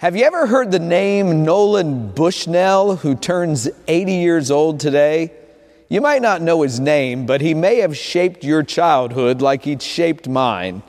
Have you ever heard the name Nolan Bushnell, who turns 80 years old today? You might not know his name, but he may have shaped your childhood like he shaped mine.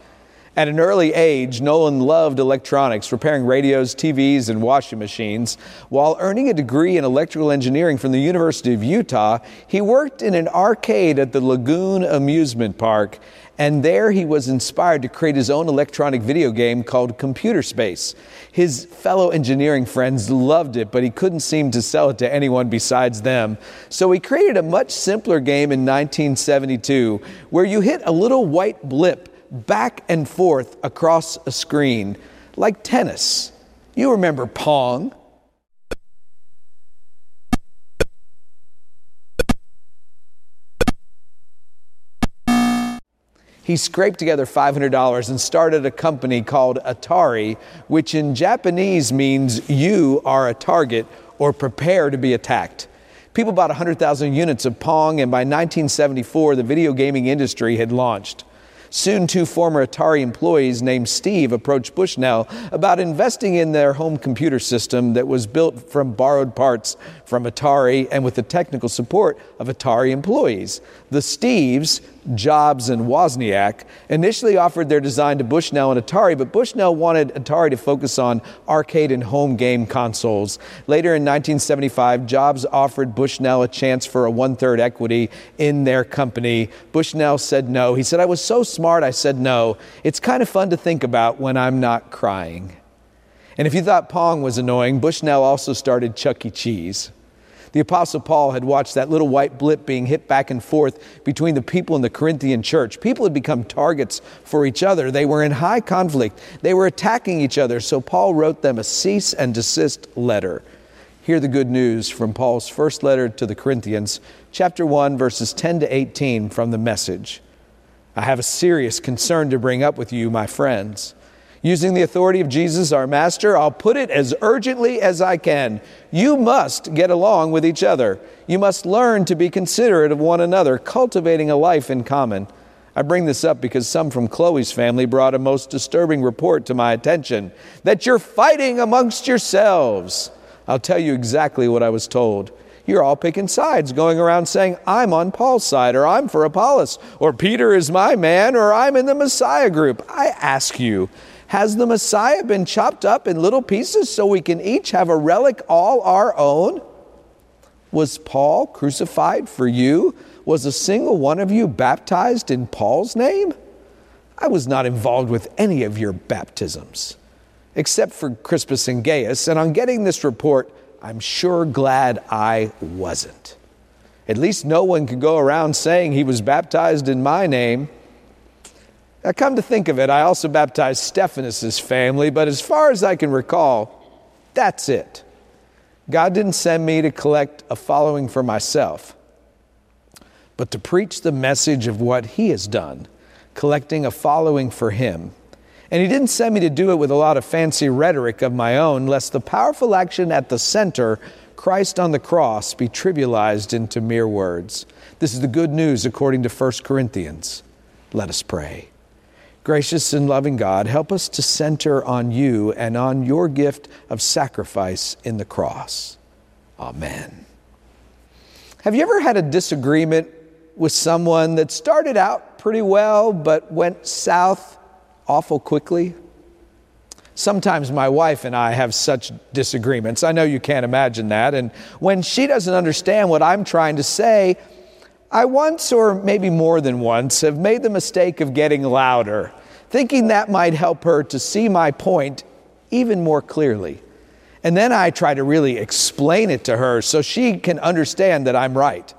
At an early age, Nolan loved electronics, repairing radios, TVs, and washing machines. While earning a degree in electrical engineering from the University of Utah, he worked in an arcade at the Lagoon Amusement Park, and there he was inspired to create his own electronic video game called Computer Space. His fellow engineering friends loved it, but he couldn't seem to sell it to anyone besides them. So he created a much simpler game in 1972 where you hit a little white blip back and forth across a screen, like tennis. You remember Pong. He scraped together $500 and started a company called Atari, which in Japanese means you are a target or prepare to be attacked. People bought 100,000 units of Pong, and by 1974, the video gaming industry had launched. Soon, two former Atari employees named Steve approached Bushnell about investing in their home computer system that was built from borrowed parts from Atari and with the technical support of Atari employees. The Steves, Jobs and Wozniak, initially offered their design to Bushnell and Atari, but Bushnell wanted Atari to focus on arcade and home game consoles. Later in 1975, Jobs offered Bushnell a chance for a one third equity in their company. Bushnell said no. He said, I was so smart, I said no. It's kind of fun to think about when I'm not crying. And if you thought Pong was annoying, Bushnell also started Chuck E. Cheese. The Apostle Paul had watched that little white blip being hit back and forth between the people in the Corinthian church. People had become targets for each other. They were in high conflict, they were attacking each other. So Paul wrote them a cease and desist letter. Hear the good news from Paul's first letter to the Corinthians, chapter 1, verses 10 to 18 from the message. I have a serious concern to bring up with you, my friends. Using the authority of Jesus, our Master, I'll put it as urgently as I can. You must get along with each other. You must learn to be considerate of one another, cultivating a life in common. I bring this up because some from Chloe's family brought a most disturbing report to my attention that you're fighting amongst yourselves. I'll tell you exactly what I was told. You're all picking sides, going around saying, I'm on Paul's side, or I'm for Apollos, or Peter is my man, or I'm in the Messiah group. I ask you, has the Messiah been chopped up in little pieces so we can each have a relic all our own? Was Paul crucified for you? Was a single one of you baptized in Paul's name? I was not involved with any of your baptisms, except for Crispus and Gaius, and on getting this report, I'm sure glad I wasn't. At least no one could go around saying he was baptized in my name. Now, come to think of it, I also baptized Stephanas' family, but as far as I can recall, that's it. God didn't send me to collect a following for myself, but to preach the message of what He has done, collecting a following for Him. And He didn't send me to do it with a lot of fancy rhetoric of my own, lest the powerful action at the center, Christ on the cross, be trivialized into mere words. This is the good news according to 1 Corinthians. Let us pray. Gracious and loving God, help us to center on you and on your gift of sacrifice in the cross. Amen. Have you ever had a disagreement with someone that started out pretty well but went south awful quickly? Sometimes my wife and I have such disagreements. I know you can't imagine that. And when she doesn't understand what I'm trying to say, I once, or maybe more than once, have made the mistake of getting louder, thinking that might help her to see my point even more clearly. And then I try to really explain it to her so she can understand that I'm right,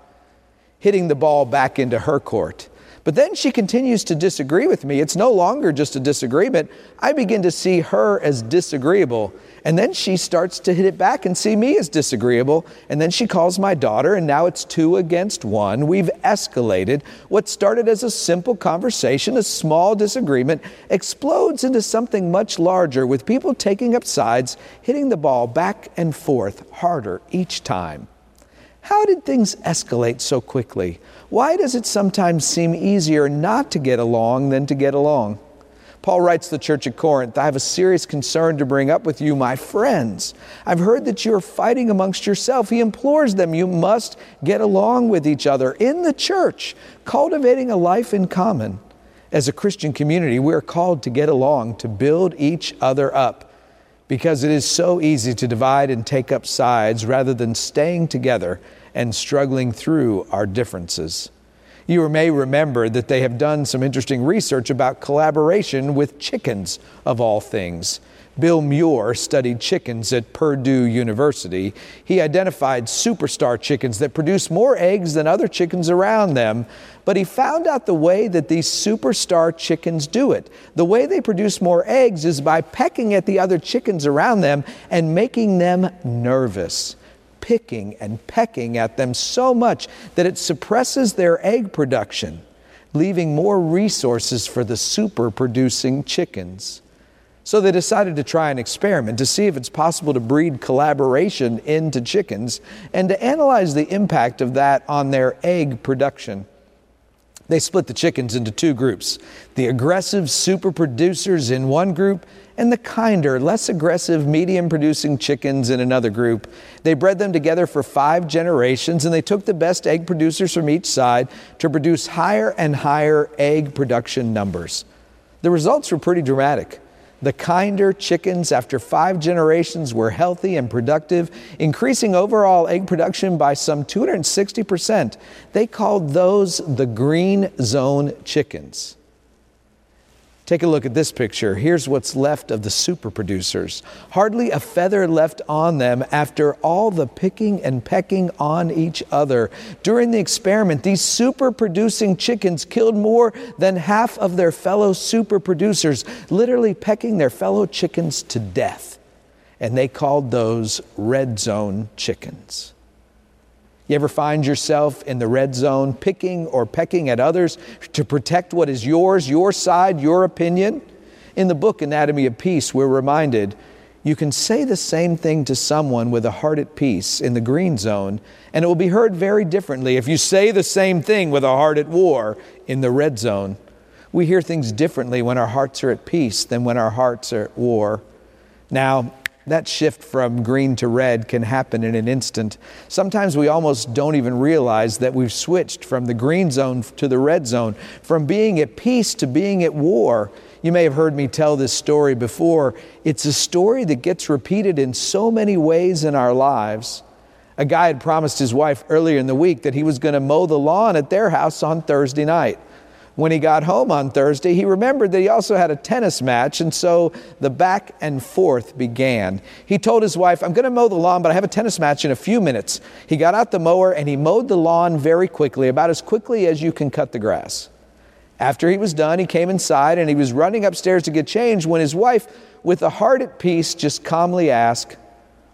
hitting the ball back into her court. But then she continues to disagree with me. It's no longer just a disagreement. I begin to see her as disagreeable. And then she starts to hit it back and see me as disagreeable. And then she calls my daughter, and now it's two against one. We've escalated. What started as a simple conversation, a small disagreement, explodes into something much larger with people taking up sides, hitting the ball back and forth harder each time. How did things escalate so quickly? Why does it sometimes seem easier not to get along than to get along? Paul writes the church at Corinth, I have a serious concern to bring up with you, my friends. I've heard that you're fighting amongst yourself. He implores them, you must get along with each other in the church, cultivating a life in common. As a Christian community, we're called to get along, to build each other up, because it is so easy to divide and take up sides rather than staying together and struggling through our differences. You may remember that they have done some interesting research about collaboration with chickens, of all things. Bill Muir studied chickens at Purdue University. He identified superstar chickens that produce more eggs than other chickens around them, but he found out the way that these superstar chickens do it. The way they produce more eggs is by pecking at the other chickens around them and making them nervous picking and pecking at them so much that it suppresses their egg production, leaving more resources for the super producing chickens. So they decided to try an experiment to see if it's possible to breed collaboration into chickens and to analyze the impact of that on their egg production. They split the chickens into two groups the aggressive super producers in one group and the kinder, less aggressive, medium producing chickens in another group. They bred them together for five generations and they took the best egg producers from each side to produce higher and higher egg production numbers. The results were pretty dramatic. The kinder chickens, after five generations, were healthy and productive, increasing overall egg production by some 260%. They called those the green zone chickens. Take a look at this picture. Here's what's left of the super producers. Hardly a feather left on them after all the picking and pecking on each other. During the experiment, these super producing chickens killed more than half of their fellow super producers, literally pecking their fellow chickens to death. And they called those red zone chickens. You ever find yourself in the red zone picking or pecking at others to protect what is yours, your side, your opinion? In the book Anatomy of Peace, we're reminded you can say the same thing to someone with a heart at peace in the green zone, and it will be heard very differently if you say the same thing with a heart at war in the red zone. We hear things differently when our hearts are at peace than when our hearts are at war. Now, that shift from green to red can happen in an instant. Sometimes we almost don't even realize that we've switched from the green zone to the red zone, from being at peace to being at war. You may have heard me tell this story before. It's a story that gets repeated in so many ways in our lives. A guy had promised his wife earlier in the week that he was going to mow the lawn at their house on Thursday night. When he got home on Thursday, he remembered that he also had a tennis match, and so the back and forth began. He told his wife, I'm going to mow the lawn, but I have a tennis match in a few minutes. He got out the mower and he mowed the lawn very quickly, about as quickly as you can cut the grass. After he was done, he came inside and he was running upstairs to get changed when his wife, with a heart at peace, just calmly asked,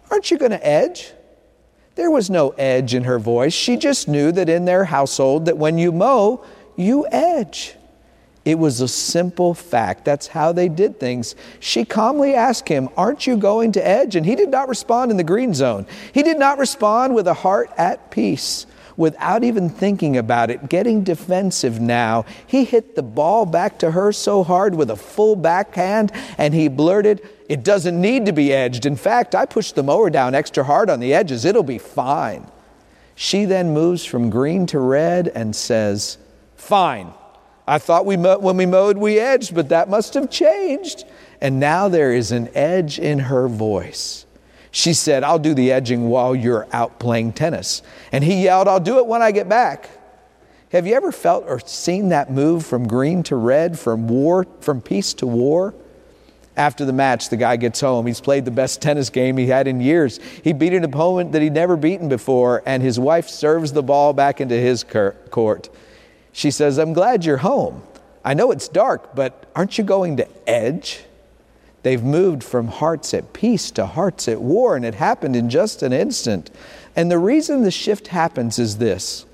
Aren't you going to edge? There was no edge in her voice. She just knew that in their household that when you mow, you edge. It was a simple fact. That's how they did things. She calmly asked him, Aren't you going to edge? And he did not respond in the green zone. He did not respond with a heart at peace. Without even thinking about it, getting defensive now, he hit the ball back to her so hard with a full backhand and he blurted, It doesn't need to be edged. In fact, I pushed the mower down extra hard on the edges. It'll be fine. She then moves from green to red and says, Fine. I thought we when we mowed, we edged, but that must have changed. And now there is an edge in her voice. She said, I'll do the edging while you're out playing tennis. And he yelled, I'll do it when I get back. Have you ever felt or seen that move from green to red, from war, from peace to war? After the match, the guy gets home. He's played the best tennis game he had in years. He beat an opponent that he'd never beaten before, and his wife serves the ball back into his court. She says, I'm glad you're home. I know it's dark, but aren't you going to edge? They've moved from hearts at peace to hearts at war, and it happened in just an instant. And the reason the shift happens is this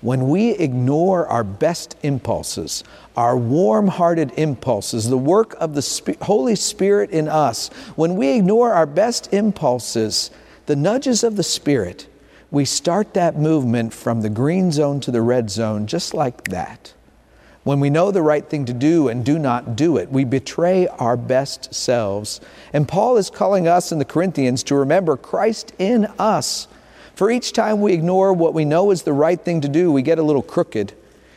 when we ignore our best impulses, our warm hearted impulses, the work of the Holy Spirit in us, when we ignore our best impulses, the nudges of the Spirit, we start that movement from the green zone to the red zone just like that. When we know the right thing to do and do not do it, we betray our best selves. And Paul is calling us in the Corinthians to remember Christ in us. For each time we ignore what we know is the right thing to do, we get a little crooked.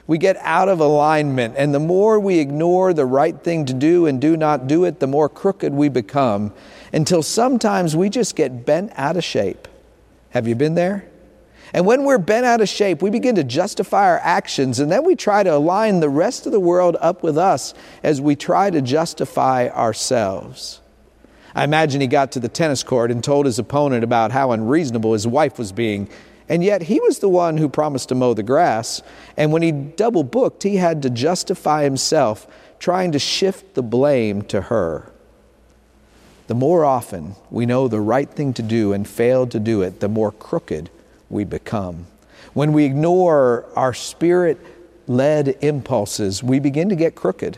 We get out of alignment. And the more we ignore the right thing to do and do not do it, the more crooked we become until sometimes we just get bent out of shape. Have you been there? And when we're bent out of shape, we begin to justify our actions, and then we try to align the rest of the world up with us as we try to justify ourselves. I imagine he got to the tennis court and told his opponent about how unreasonable his wife was being, and yet he was the one who promised to mow the grass. And when he double booked, he had to justify himself, trying to shift the blame to her. The more often we know the right thing to do and fail to do it, the more crooked we become. When we ignore our spirit led impulses, we begin to get crooked.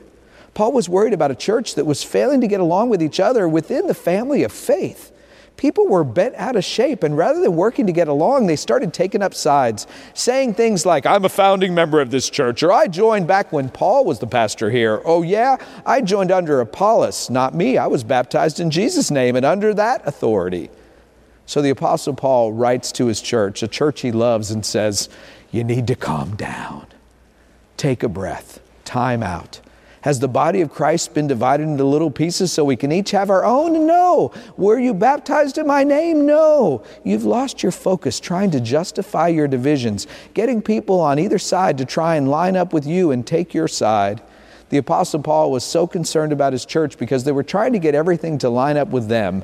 Paul was worried about a church that was failing to get along with each other within the family of faith. People were bent out of shape, and rather than working to get along, they started taking up sides, saying things like, I'm a founding member of this church, or I joined back when Paul was the pastor here. Oh, yeah, I joined under Apollos, not me. I was baptized in Jesus' name and under that authority. So the Apostle Paul writes to his church, a church he loves, and says, You need to calm down. Take a breath, time out. Has the body of Christ been divided into little pieces so we can each have our own? No. Were you baptized in my name? No. You've lost your focus trying to justify your divisions, getting people on either side to try and line up with you and take your side. The Apostle Paul was so concerned about his church because they were trying to get everything to line up with them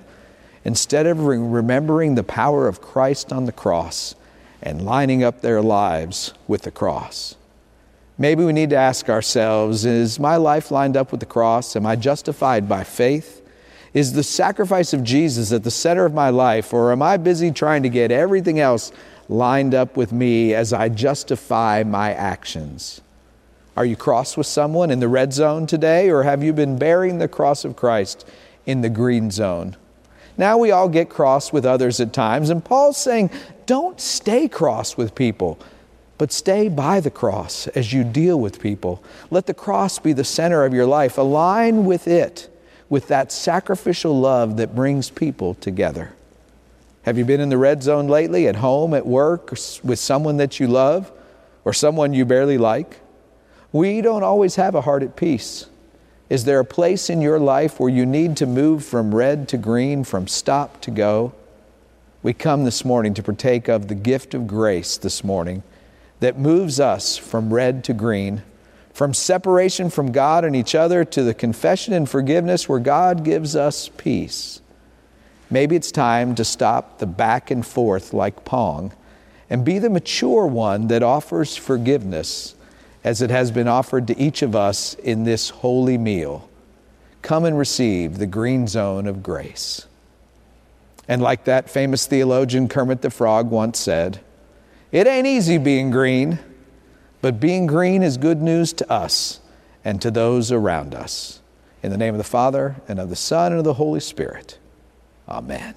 instead of remembering the power of Christ on the cross and lining up their lives with the cross. Maybe we need to ask ourselves Is my life lined up with the cross? Am I justified by faith? Is the sacrifice of Jesus at the center of my life, or am I busy trying to get everything else lined up with me as I justify my actions? Are you cross with someone in the red zone today, or have you been bearing the cross of Christ in the green zone? Now we all get cross with others at times, and Paul's saying, don't stay cross with people, but stay by the cross as you deal with people. Let the cross be the center of your life. Align with it, with that sacrificial love that brings people together. Have you been in the red zone lately, at home, at work, with someone that you love, or someone you barely like? We don't always have a heart at peace. Is there a place in your life where you need to move from red to green, from stop to go? We come this morning to partake of the gift of grace this morning that moves us from red to green, from separation from God and each other to the confession and forgiveness where God gives us peace. Maybe it's time to stop the back and forth like Pong and be the mature one that offers forgiveness as it has been offered to each of us in this holy meal. Come and receive the green zone of grace. And like that famous theologian Kermit the Frog once said, it ain't easy being green, but being green is good news to us and to those around us. In the name of the Father, and of the Son, and of the Holy Spirit. Amen.